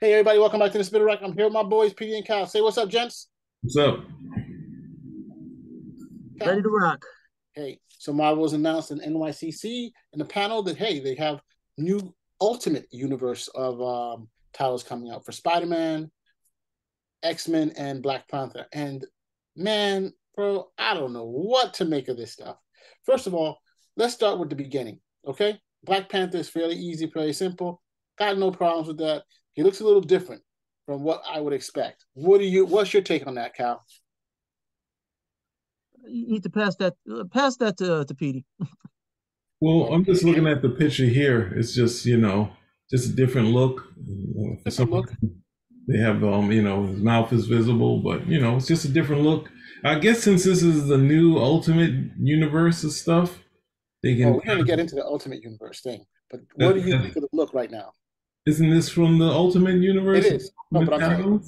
Hey everybody, welcome back to the Spinner Rack. I'm here with my boys, PD and Kyle. Say what's up, gents. What's up? Kyle. Ready to rock. Hey, so Marvel's announced in NYCC in the panel that hey, they have new Ultimate Universe of um, titles coming out for Spider-Man, X-Men, and Black Panther. And man, bro, I don't know what to make of this stuff. First of all, let's start with the beginning. Okay, Black Panther is fairly easy, very simple. Got no problems with that. He looks a little different from what I would expect. What do you? What's your take on that, Cal? You need to pass that pass that to to Petey. Well, I'm just looking at the picture here. It's just you know just a different look. For some look. they have um you know his mouth is visible, but you know it's just a different look. I guess since this is the new Ultimate Universe of stuff, they can. Oh, we're going to get into the Ultimate Universe thing, but what do you think of the look right now? Isn't this from the Ultimate Universe? It is. No?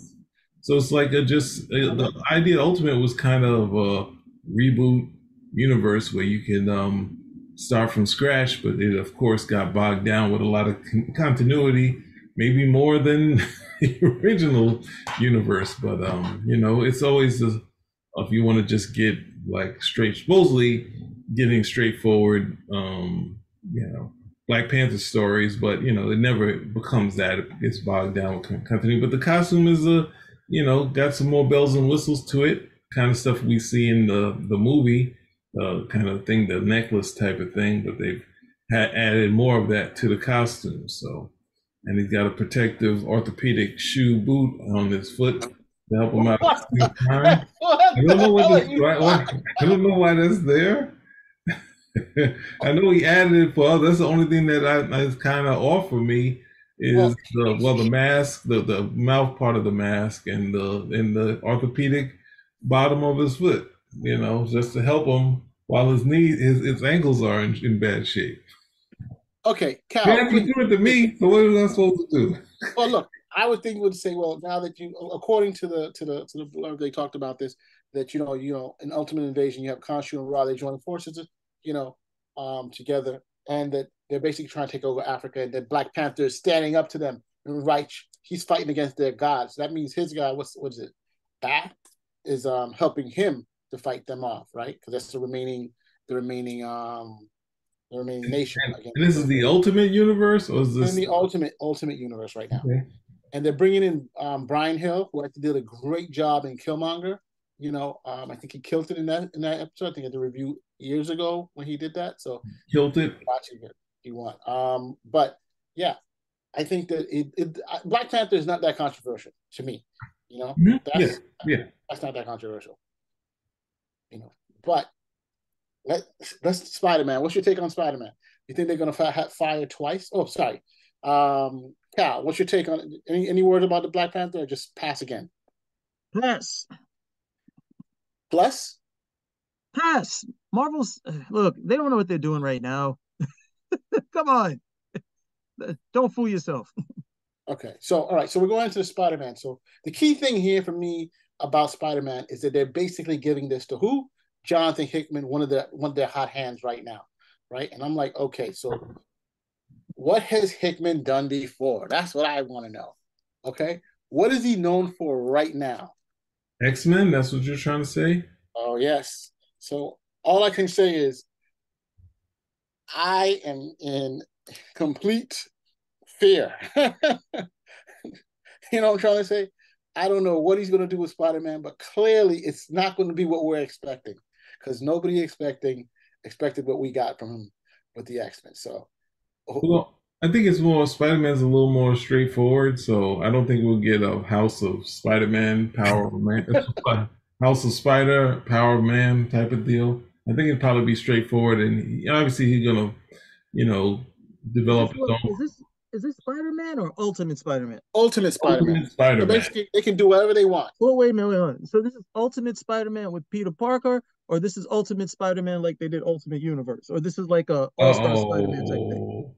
So it's like a just uh the idea. of Ultimate was kind of a reboot universe where you can um, start from scratch, but it of course got bogged down with a lot of con- continuity, maybe more than the original universe. But um, you know, it's always a, if you want to just get like straight, supposedly getting straightforward, um, you know, Black Panther stories, but you know, it never becomes that. It gets bogged down with con- continuity. But the costume is a, you know, got some more bells and whistles to it, kind of stuff we see in the the movie, uh, kind of thing, the necklace type of thing. But they've had added more of that to the costume. So, and he's got a protective orthopedic shoe boot on his foot to help him out. at the same. I don't know what this, I don't know why that's there. I know he added it for that's the only thing that I is kind of off for me is Well- the well the mask the the mouth part of the mask and the and the orthopedic bottom of his foot you know just to help him while his knee his, his ankles are in, in bad shape. Okay, Cal. You have to do it to me, so what was I supposed to do? well, look, I would think would say, well, now that you, according to the to the to the blurb, they talked about this that you know, you know, in Ultimate Invasion, you have Khonshu and Ra, they join forces, you know, um, together, and that they're basically trying to take over Africa, and that Black Panther is standing up to them, and right, he's fighting against their gods. That means his god, what's what is it, Bast, is um helping him to fight them off, right? Because that's the remaining, the remaining, um, the remaining nation. against- And this is the ultimate universe, or is this in the ultimate ultimate universe right now Okay. and they're bringing in um, Bryan Hill, who I think did a great job in Killmonger. You know, um, I think he killed it in that in that episode. I think at the review years ago when he did that. So killed it. watching it, he won. Um, but yeah, I think that it, it Black Panther is not that controversial to me. You know, Mhm. that's Yeah. that's not that controversial. You know, but let let's Spider Man. What's your take on Spider Man? You think they're gonna fi- fire twice? Oh, sorry. Um, Cal, what's your take on any any word about the Black Panther? Or just pass again. Pass. Plus, Pass. Marvel's look, they don't know what they're doing right now. Come on. Don't fool yourself. okay. So all right. So we're going into the Spider Man. So the key thing here for me about Spider Man is that they're basically giving this to who? Jonathan Hickman, one of the one of their hot hands right now, right? And I'm like, okay, so what has Hickman done before? That's what I want to know. Okay, what is he known for right now? X Men. That's what you're trying to say. Oh yes. So all I can say is I am in complete fear. you know what I'm trying to say? I don't know what he's going to do with Spider-Man, but clearly it's not going to be what we're expecting because nobody expecting expected what we got from him with the X-Men. So oh. Well, I think it's more Spider Man's a little more straightforward, so I don't think we'll get a House of Spider Man, Power of Man, House of Spider, Power of Man type of deal. I think it'd probably be straightforward, and he, obviously he's gonna, you know, develop Is his this, own is this is this Spider-Man or Ultimate Spider-Man? Ultimate Spider-Man. Spider So Man. basically, they can do whatever they want. Oh wait a minute, wait a minute. So this is Ultimate Spider-Man with Peter Parker, or this is Ultimate Spider-Man like they did Ultimate Universe, or this is like a All-Star oh. Spider-Man type thing.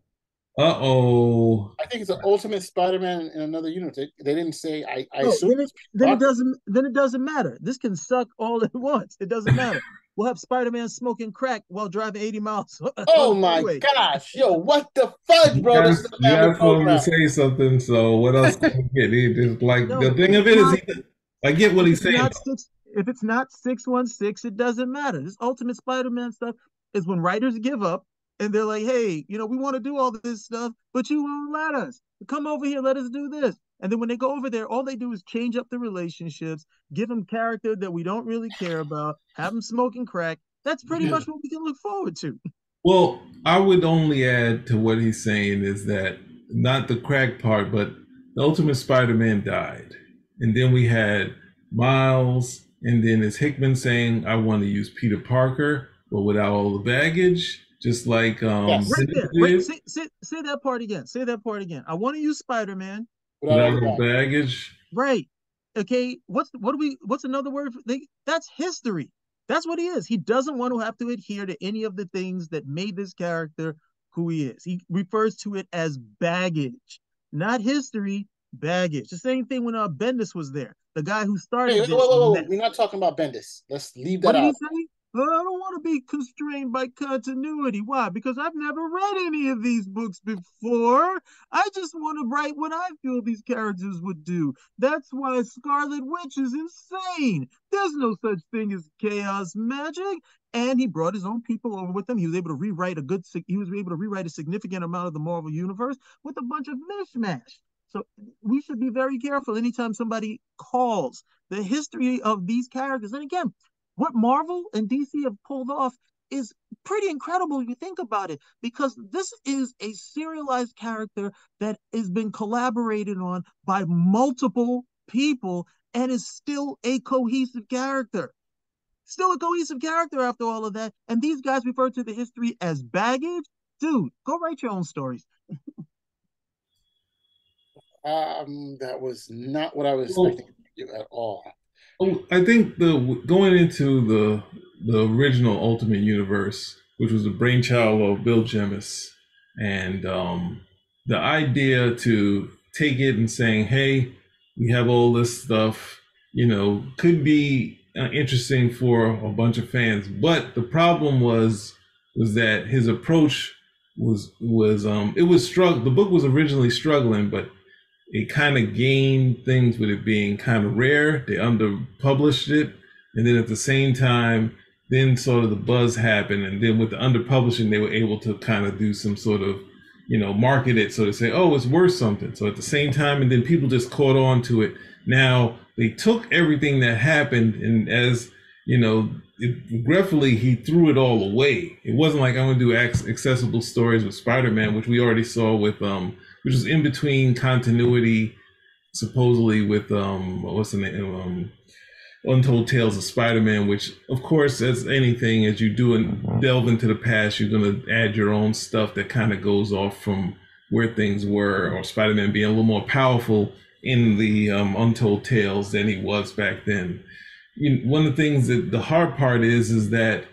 Uh oh. I think it's the Ultimate Spider-Man in another universe. They, they didn't say. I, I Oh, assume then it, then it doesn't then it doesn't matter. This can suck all at once. It doesn't matter. we'll have Spider-Man smoking crack while driving 80 miles. Oh my gosh, yo, what the fudge, bro? You asked him to say something, so what else can we get? He just like no, the thing of it not, is, he, I get what he's saying. Six, if it's not 616, it doesn't matter. This Ultimate Spider-Man stuff is when writers give up and they're like, hey, you know, we want to do all this stuff, but you won't let us. Come over here, let us do this. And then when they go over there, all they do is change up the relationships, give them character that we don't really care about, have them smoking crack. That's pretty yeah. much what we can look forward to. Well, I would only add to what he's saying is that not the crack part, but the Ultimate Spider-Man died, and then we had Miles, and then as Hickman saying, "I want to use Peter Parker, but without all the baggage." Just like um, yes. right there. Wait, say, say, say, that part again. Say that part again. I want to use Spider Man without no baggage. Right. Okay. What's what do we? What's another word? For, they, that's history. That's what he is. He doesn't want to have to adhere to any of the things that made this character who he is. He refers to it as baggage, not history. Baggage. The same thing when uh, Bendis was there. The guy who started. Hey, whoa, whoa, whoa, We're not talking about Bendis. Let's leave that what out. Did he say? I don't want to be constrained by continuity. Why? Because I've never read any of these books before. I just want to write what I feel these characters would do. That's why Scarlet Witch is insane. There's no such thing as chaos magic. And he brought his own people over with him. He was able to rewrite a good. He was able to rewrite a significant amount of the Marvel universe with a bunch of mishmash. So we should be very careful anytime somebody calls the history of these characters. And again, what Marvel and DC have pulled off is pretty incredible if you think about it, because this is a serialized character that has been collaborated on by multiple people and is still a cohesive character. Still a cohesive character after all of that. And these guys refer to the history as baggage. Dude, go write your own stories. um, that was not what I was expecting at all. I think the going into the the original Ultimate Universe, which was the brainchild of Bill Jemas, and um, the idea to take it and saying, "Hey, we have all this stuff," you know, could be uh, interesting for a bunch of fans. But the problem was was that his approach was was um it was struggle. The book was originally struggling, but it kind of gained things with it being kind of rare. They underpublished it, and then at the same time, then sort of the buzz happened, and then with the underpublishing, they were able to kind of do some sort of, you know, market it so to say, oh, it's worth something. So at the same time, and then people just caught on to it. Now they took everything that happened, and as you know, it, regretfully, he threw it all away. It wasn't like I'm to do accessible stories with Spider-Man, which we already saw with um which is in between continuity, supposedly with um what's the name um Untold Tales of Spider-Man, which of course, as anything, as you do and delve into the past, you're gonna add your own stuff that kind of goes off from where things were, or Spider-Man being a little more powerful in the um, Untold Tales than he was back then. You know, one of the things that the hard part is is that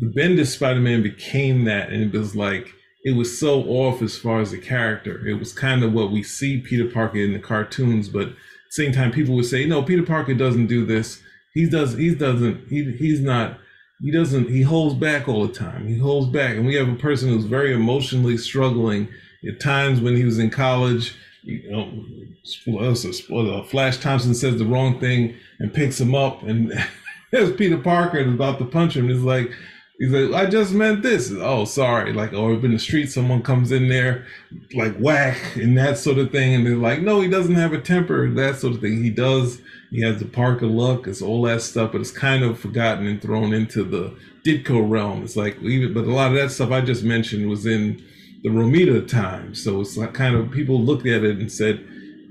the Bendis Spider-Man became that, and it was like it was so off as far as the character. It was kind of what we see Peter Parker in the cartoons, but same time, people would say, no, Peter Parker doesn't do this. He does. He doesn't. He he's not. He doesn't. He holds back all the time. He holds back, and we have a person who's very emotionally struggling at times when he was in college. You know, uh, Flash Thompson says the wrong thing and picks him up, and there's Peter Parker is about to punch him. It's like He's like, I just meant this. Oh, sorry. Like, or in the street, someone comes in there, like whack and that sort of thing. And they're like, no, he doesn't have a temper, that sort of thing. He does. He has the Parker look. It's all that stuff, but it's kind of forgotten and thrown into the Ditko realm. It's like, even, but a lot of that stuff I just mentioned was in the Romita time. So it's like kind of people looked at it and said,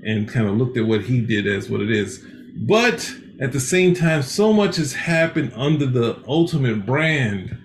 and kind of looked at what he did as what it is. But at the same time, so much has happened under the Ultimate brand,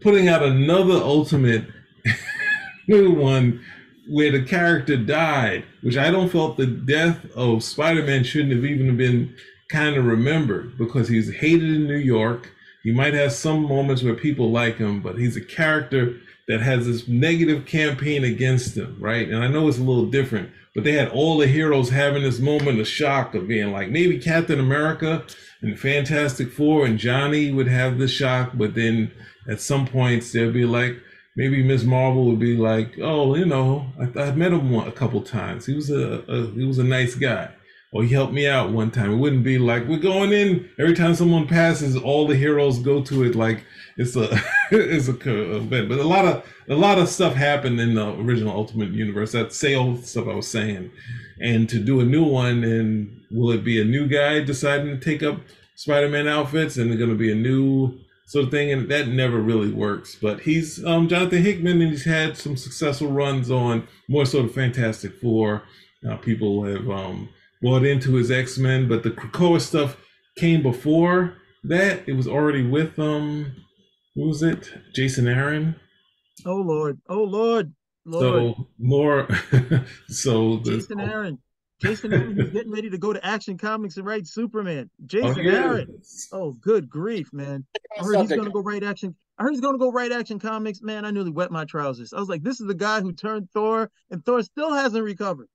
putting out another Ultimate new one where the character died, which I don't felt the death of Spider-Man shouldn't have even been kind of remembered because he's hated in New York. He might have some moments where people like him, but he's a character that has this negative campaign against him, right? And I know it's a little different, but they had all the heroes having this moment of shock of being like maybe Captain America and Fantastic Four and Johnny would have the shock, but then at some points they'd be like, maybe Ms. Marvel would be like, oh, you know, I, I met him a couple times. He was a, a he was a nice guy or he helped me out one time. It wouldn't be like we're going in every time someone passes, all the heroes go to it like it's a it's a event. But a lot of a lot of stuff happened in the original Ultimate Universe. That sale stuff I was saying, and to do a new one, and will it be a new guy deciding to take up Spider-Man outfits, and they're going to be a new sort of thing, and that never really works. But he's um, Jonathan Hickman, and he's had some successful runs on more sort of Fantastic Four. Uh, people have um, bought into his X Men, but the Krakoa stuff came before that. It was already with um, who was it? Jason Aaron. Oh Lord! Oh Lord! Lord. So more. so the, Jason Aaron. Jason Aaron is getting ready to go to Action Comics and write Superman. Jason oh, Aaron. Oh, good grief, man! I heard he's gonna go write Action. I heard he's gonna go write Action Comics. Man, I nearly wet my trousers. I was like, this is the guy who turned Thor, and Thor still hasn't recovered.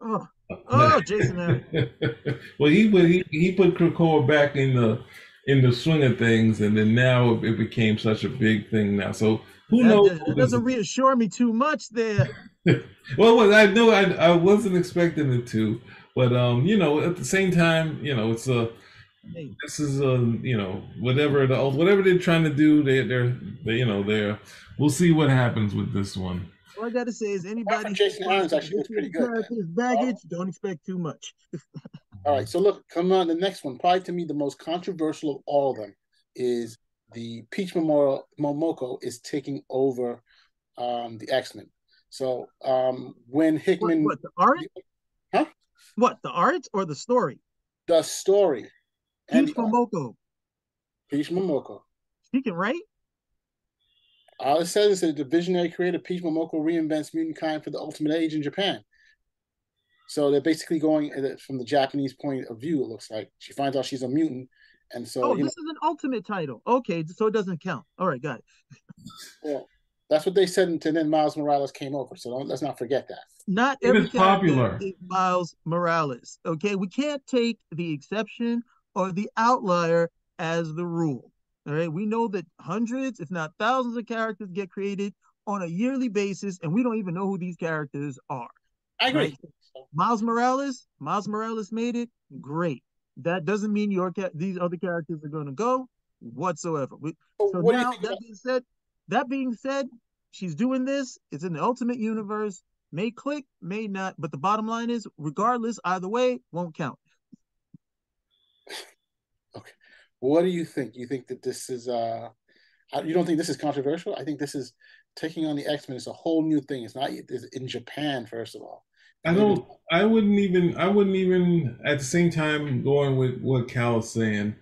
Oh, oh, Jason Aaron. well, he put he, he put Krakoa back in the in the swing of things, and then now it became such a big thing now. So who that, knows? That doesn't reassure me too much there. well, I know I, I wasn't expecting it to, but um, you know, at the same time, you know, it's a hey. this is a you know whatever the whatever they're trying to do, they they're they, you know they're we'll see what happens with this one. All I gotta say is anybody Jason Aaron's actually was pretty good. Baggage, don't expect too much. all right, so look, come on. The next one, probably to me the most controversial of all of them, is the Peach Memorial Momoko is taking over um, the X Men. So um, when Hickman, what, what, the art? Huh? What the art or the story? The story. Peach Momoko. Peach Momoko. She can write. All it says is that the visionary creator Peach Momoko reinvents mutant kind for the ultimate age in Japan. So they're basically going from the Japanese point of view. It looks like she finds out she's a mutant, and so oh, this know, is an ultimate title. Okay, so it doesn't count. All right, got it. well, that's what they said, and then Miles Morales came over. So let's not forget that. Not it every popular Miles Morales. Okay, we can't take the exception or the outlier as the rule. All right. We know that hundreds, if not thousands of characters get created on a yearly basis, and we don't even know who these characters are. I agree. Right? Miles Morales, Miles Morales made it. Great. That doesn't mean your ca- these other characters are going to go whatsoever. We, so now that being said, that being said, she's doing this. It's in the Ultimate Universe. May click, may not. But the bottom line is, regardless, either way, won't count. What do you think? You think that this is uh you don't think this is controversial? I think this is taking on the X Men. It's a whole new thing. It's not it's in Japan, first of all. I don't. I wouldn't even. I wouldn't even. At the same time, going with what Cal is saying,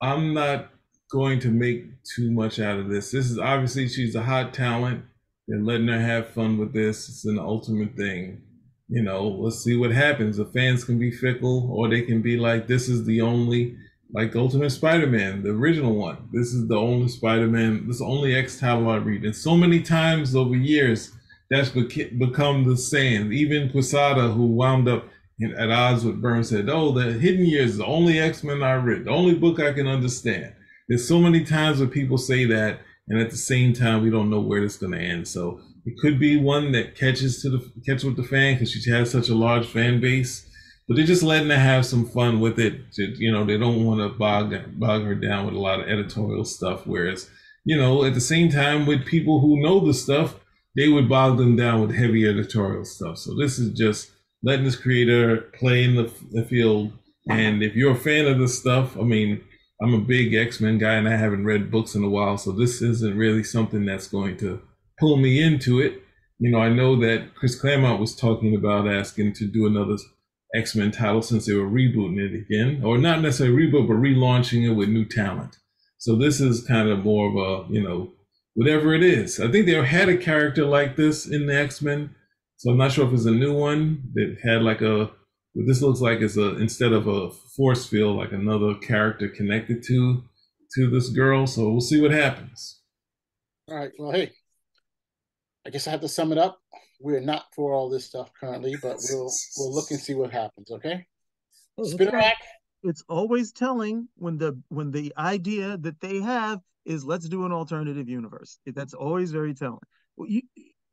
I'm not going to make too much out of this. This is obviously she's a hot talent. They're letting her have fun with this. It's an ultimate thing. You know, let's see what happens. The fans can be fickle, or they can be like, "This is the only." Like Ultimate Spider-Man, the original one. This is the only Spider-Man, this is the only X title I read. And so many times over years, that's become the saying. Even Quesada, who wound up at odds with Byrne, said, "Oh, the Hidden Years is the only X-Men I read, the only book I can understand." There's so many times where people say that, and at the same time, we don't know where it's going to end. So it could be one that catches to the catch with the fan because she has such a large fan base but they're just letting her have some fun with it. You know, they don't want to bog bog her down with a lot of editorial stuff. Whereas, you know, at the same time, with people who know the stuff, they would bog them down with heavy editorial stuff. So this is just letting this creator play in the, the field. And if you're a fan of this stuff, I mean, I'm a big X Men guy, and I haven't read books in a while, so this isn't really something that's going to pull me into it. You know, I know that Chris Claremont was talking about asking to do another X Men title since they were rebooting it again, or not necessarily reboot, but relaunching it with new talent. So this is kind of more of a, you know, whatever it is. I think they had a character like this in the X Men, so I'm not sure if it's a new one that had like a. What this looks like is a instead of a force field, like another character connected to to this girl. So we'll see what happens. All right. Well, hey, I guess I have to sum it up. We're not for all this stuff currently, but we'll we'll look and see what happens. Okay. Hey, it's, Spinner it's always telling when the when the idea that they have is let's do an alternative universe. That's always very telling. You,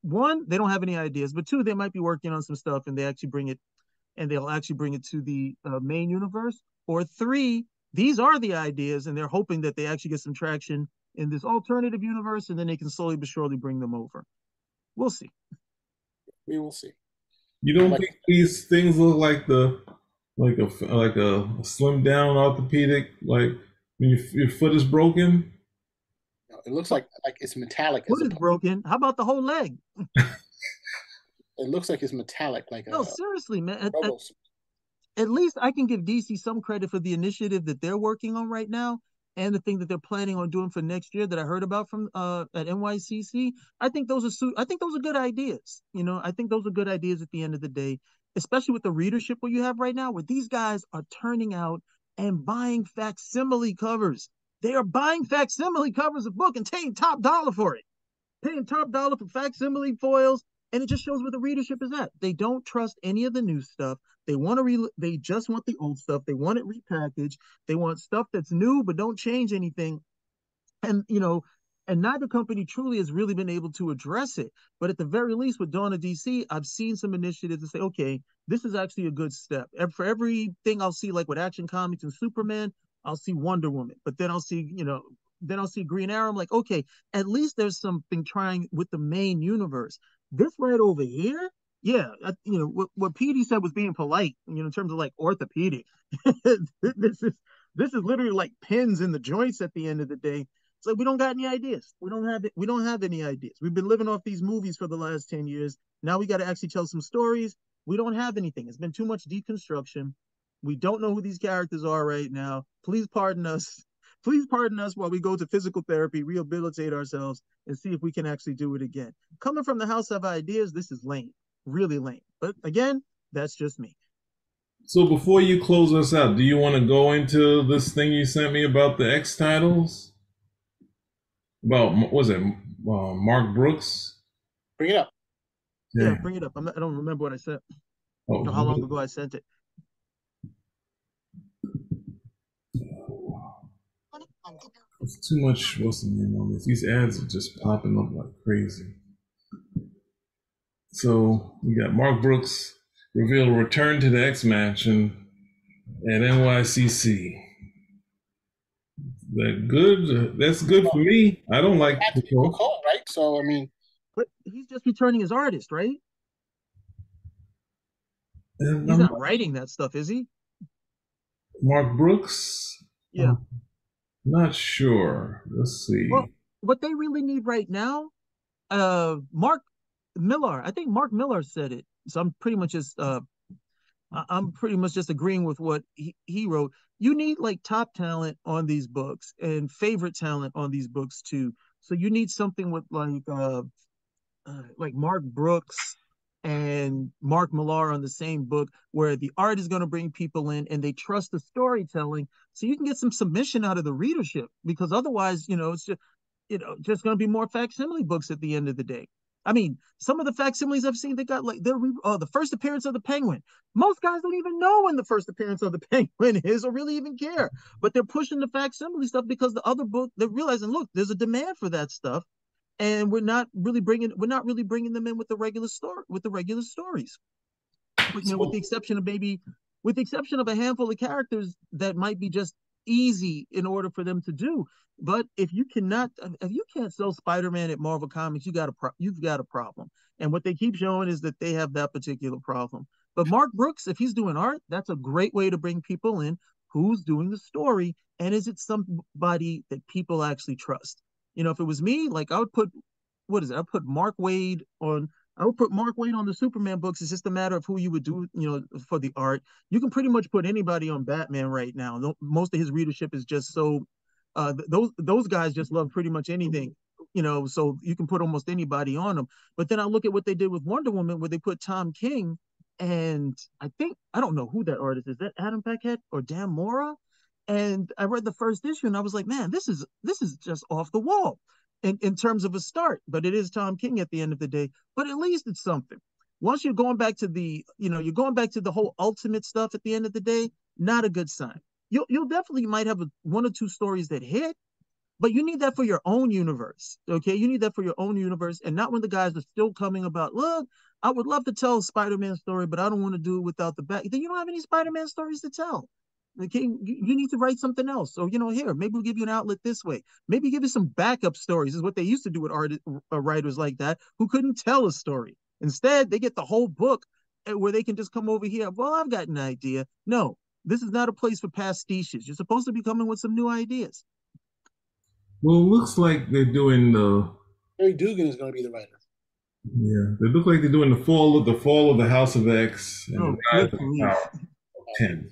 one, they don't have any ideas, but two, they might be working on some stuff and they actually bring it and they'll actually bring it to the uh, main universe. Or three, these are the ideas and they're hoping that they actually get some traction in this alternative universe and then they can slowly but surely bring them over. We'll see. We will see. You don't Like- think these things look like the like a like a slim down orthopedic like when your, your foot is broken? It looks like like it's metallic. Foot is opposed- broken. How about the whole leg? It looks like it's metallic, like No, a seriously, man. At, at- at least I can give DC some credit for the initiative that they're working on right now and the thing that they're planning on doing for next year that I heard about from uh at NYCC. I think those are su- I think those are good ideas. You know, I think those are good ideas at the end of the day, especially with the readership what you have right now, where these guys are turning out and buying facsimile covers. They are buying facsimile covers of book and paying top dollar for it, paying top dollar for facsimile foils, and it just shows where the readership is at. They don't trust any of the new stuff. They want to re- they just want the old stuff. They want it repackaged. They want stuff that's new but don't change anything. And you know, and neither company truly has really been able to address it. But at the very least, with Dawn of DC, I've seen some initiatives to say, okay, this is actually a good step. And for everything I'll see, like with Action Comics and Superman, I'll see Wonder Woman. But then I'll see, you know, then I'll see Green Arrow. I'm like, okay, at least there's something trying with the main universe. This right over here, yeah, I, you know what what Petey said was being polite, you know, in terms of like orthopedic. this is this is literally like pins in the joints at the end of the day. It's like we don't got any ideas. We don't have it. We don't have any ideas. We've been living off these movies for the last ten years. Now we got to actually tell some stories. We don't have anything. It's been too much deconstruction. We don't know who these characters are right now. Please pardon us. Please pardon us while we go to physical therapy, rehabilitate ourselves, and see if we can actually do it again. Coming from the house of ideas, this is lame, really lame. But again, that's just me. So before you close us out, do you want to go into this thing you sent me about the X titles? About what was it uh, Mark Brooks? Bring it up. Yeah, bring it up. I'm not, I don't remember what I said. Oh, or how long ago I sent it. It's too much. What's the name on this? These ads are just popping up like crazy. So we got Mark Brooks reveal return to the X Mansion at NYCC. That good? That's good for me. I don't like the show. Cold, right? So I mean, But he's just returning as artist, right? And He's I'm- not writing that stuff, is he? Mark Brooks. Yeah. Um, Not sure. Let's see. Well, what they really need right now, uh, Mark Millar. I think Mark Millar said it. So I'm pretty much just uh, I'm pretty much just agreeing with what he, he wrote. You need like top talent on these books and favorite talent on these books too. So you need something with like uh, uh like Mark Brooks and Mark Millar on the same book where the art is going to bring people in and they trust the storytelling so you can get some submission out of the readership because otherwise, you know, it's just you know, just going to be more facsimile books at the end of the day. I mean, some of the facsimiles I've seen, they got like they're oh, the first appearance of the penguin. Most guys don't even know when the first appearance of the penguin is or really even care. But they're pushing the facsimile stuff because the other book they're realizing, look, there's a demand for that stuff, and we're not really bringing we're not really bringing them in with the regular story with the regular stories. With, you know, with the exception of maybe with the exception of a handful of characters that might be just easy in order for them to do. But if you cannot, if you can't sell Spider-Man at Marvel Comics, you got a pro- you've got a problem. And what they keep showing is that they have that particular problem. But Mark Brooks, if he's doing art, that's a great way to bring people in. Who's doing the story, and is it somebody that people actually trust? You know, if it was me, like I would put, what is it? I would put Mark Waid on. I would put Mark Waid on the Superman books. It's just a matter of who you would do, you know, for the art. You can pretty much put anybody on Batman right now. Most of his readership is just so uh, those those guys just love pretty much anything, you know. So you can put almost anybody on them. But then I look at what they did with Wonder Woman, where they put Tom King, and I think I don't know who that artist is. That Adam Paquette or Dan Mora? And I read the first issue, and I was like, man, this is this is just off the wall. in, in terms of a start, but it is Tom King at the end of the day. But at least it's something. Once you're going back to the, you know, you're going back to the whole ultimate stuff at the end of the day, not a good sign. You'll you'll definitely might have a, one or two stories that hit, but you need that for your own universe. Okay, you need that for your own universe, and not when the guys are still coming about. Look, I would love to tell a Spider-Man story, but I don't want to do it without the back. Then you don't have any Spider-Man stories to tell. Okay, you, you need to write something else. So you know, here maybe we'll give you an outlet this way. Maybe give you some backup stories. Is what they used to do with art uh, writers like that who couldn't tell a story. Instead, they get the whole book eh, where they can just come over here. Well, I've got an idea. No, this is not a place for pastiches. You're supposed to be coming with some new ideas. Well, it looks like they're doing the. Gerry Duggan is going to be the writer. Yeah, they look like they're doing the fall of the fall of the House of X and Oh, the rise good of grief. Power of Ten.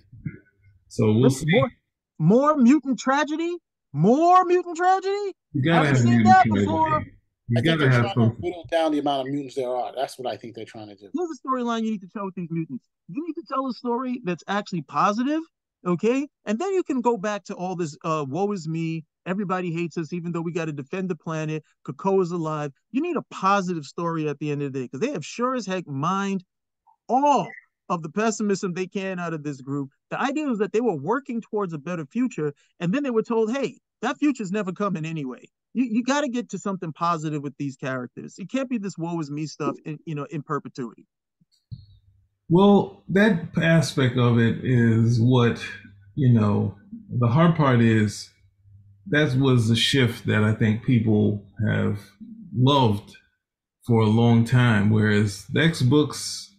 So we'll Listen, see. more, more mutant tragedy. More mutant tragedy. You gotta haven't seen mutant that tragedy. before. You I gotta they're have trying some. whittle down the amount of mutants there are. That's what I think they're trying to do. Here's a storyline you need to tell with these mutants. You need to tell a story that's actually positive, okay? And then you can go back to all this uh woe is me, everybody hates us, even though we got to defend the planet, Coco is alive. You need a positive story at the end of the day, because they have sure as heck mined all of the pessimism they can out of this group. The idea was that they were working towards a better future, and then they were told, hey, that future's never coming anyway. You, you got to get to something positive with these characters. It can't be this woe is me stuff, in, you know, in perpetuity. Well, that aspect of it is what, you know, the hard part is that was the shift that I think people have loved for a long time. Whereas the X books,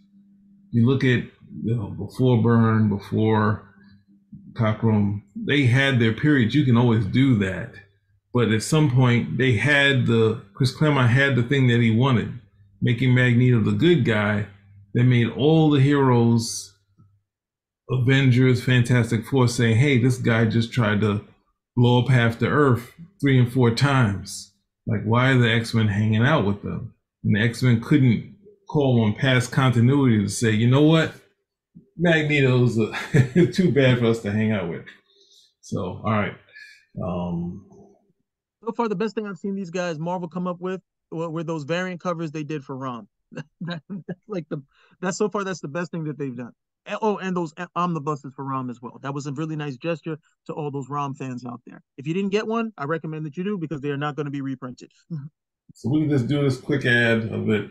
you look at, you know, before Byrne, before Cockrum, they had their periods. You can always do that. But at some point, they had the, Chris Claremont had the thing that he wanted, making Magneto the good guy they made all the heroes avengers fantastic four saying hey this guy just tried to blow up half the earth three and four times like why are the x-men hanging out with them and the x-men couldn't call on past continuity to say you know what magneto's uh too bad for us to hang out with so all right um So far, the best thing I've seen these guys Marvel come up with were, those variant covers they did for Rom. that's like the that's so far that's the best thing that they've done. Oh, and those omnibuses for Rom as well. That was a really nice gesture to all those Rom fans out there. If you didn't get one, I recommend that you do because they are not going to be reprinted. so we can just do this quick ad of it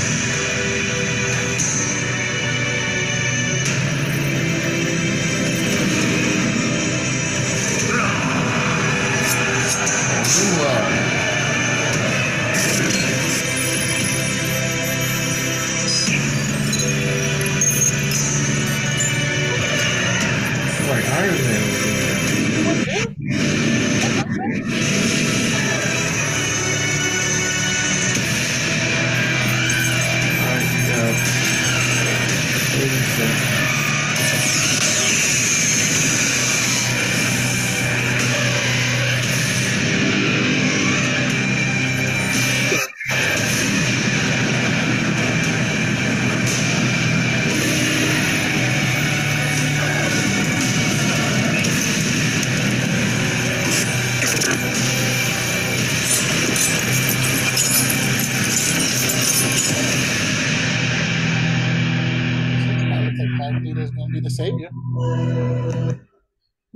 is going to be the savior.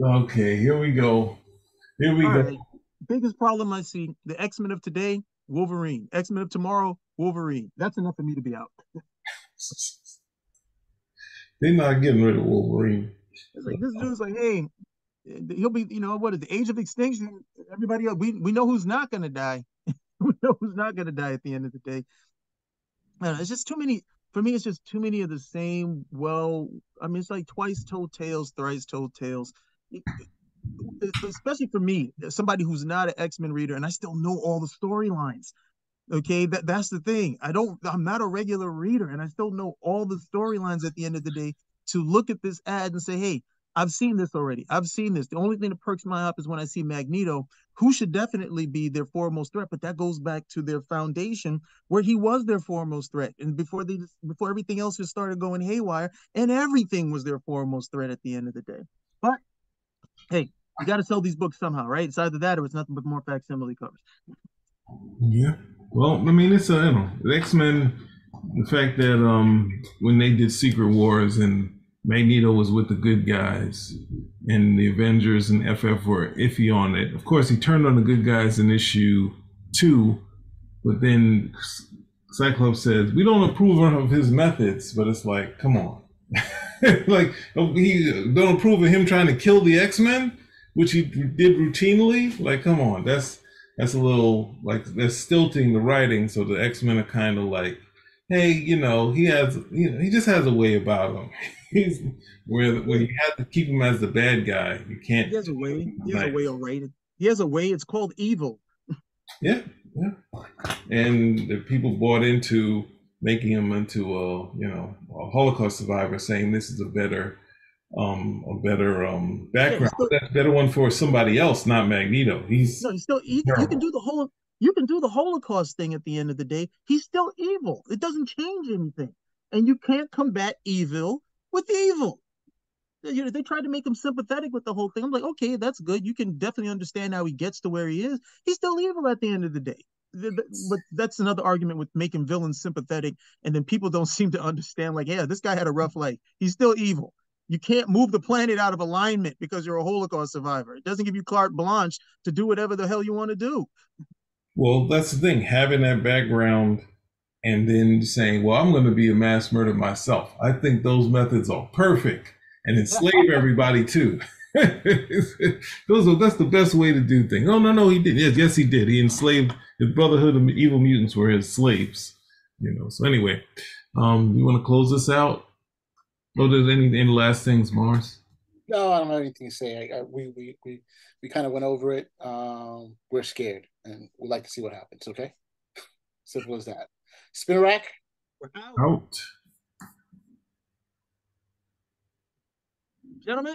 Okay, here we go. Here we All go. right. Biggest problem I see: the X Men of today, Wolverine. X Men of tomorrow, Wolverine. That's enough for me to be out. They're not getting rid of Wolverine. It's like this dude's like, hey, he'll be, you know, what is the age of extinction? Everybody else, we we know who's not gonna die. we know who's not gonna die at the end of the day. I don't know, it's just too many. For me, it's just too many of the same. Well, I mean, it's like twice told tales, thrice told tales. Especially for me, somebody who's not an X Men reader, and I still know all the storylines. Okay, that that's the thing. I don't. I'm not a regular reader, and I still know all the storylines at the end of the day. To look at this ad and say, "Hey, I've seen this already. I've seen this. The only thing that perks my up is when I see Magneto, who should definitely be their foremost threat, but that goes back to their foundation where he was their foremost threat. And before they before everything else just started going haywire, and everything was their foremost threat at the end of the day. But hey, you got to sell these books somehow, right? It's either that or it's nothing but more facsimile covers. Yeah. Well, I mean, it's a you know, X Men. The fact that um when they did Secret Wars and Magneto was with the good guys, and the Avengers and FF were iffy on it. Of course, he turned on the good guys in issue two, but then Cyclops says, "We don't approve of his methods," but it's like, come on, like he don't approve of him trying to kill the X Men, which he did routinely. Like, come on, that's that's a little like that's stilting the writing. So the X Men are kind of like, hey, you know, he has, you know, he just has a way about him. He's where when you have to keep him as the bad guy, you can't. He has a way. He has a way of writing. He has a way. It's called evil. yeah, yeah. And the people bought into making him into a you know a Holocaust survivor, saying this is a better um a better um background yeah, still, better one for somebody else not magneto he's no he's still he, you can do the whole you can do the holocaust thing at the end of the day he's still evil it doesn't change anything and you can't combat evil with evil. You know, they tried to make him sympathetic with the whole thing. I'm like, okay, that's good. You can definitely understand how he gets to where he is. He's still evil at the end of the day. But that's another argument with making villains sympathetic, and then people don't seem to understand. Like, yeah, this guy had a rough life. He's still evil. You can't move the planet out of alignment because you're a Holocaust survivor. It doesn't give you carte blanche to do whatever the hell you want to do. Well, that's the thing. Having that background and then saying, well, I'm going to be a mass murder myself. I think those methods are perfect and enslave everybody too. those are, that's the best way to do things. No, no, no, he did. Yes, yes, he did. He enslaved his brotherhood of evil mutants were his slaves. You know. So anyway, um, you want to close this out? Or there's any any last things, Mars? No, I don't have anything to say. I, I, we we we we kind of went over it. Um, we're scared, and we'd like to see what happens. Okay, simple as that. Spin rack. out. Gentlemen.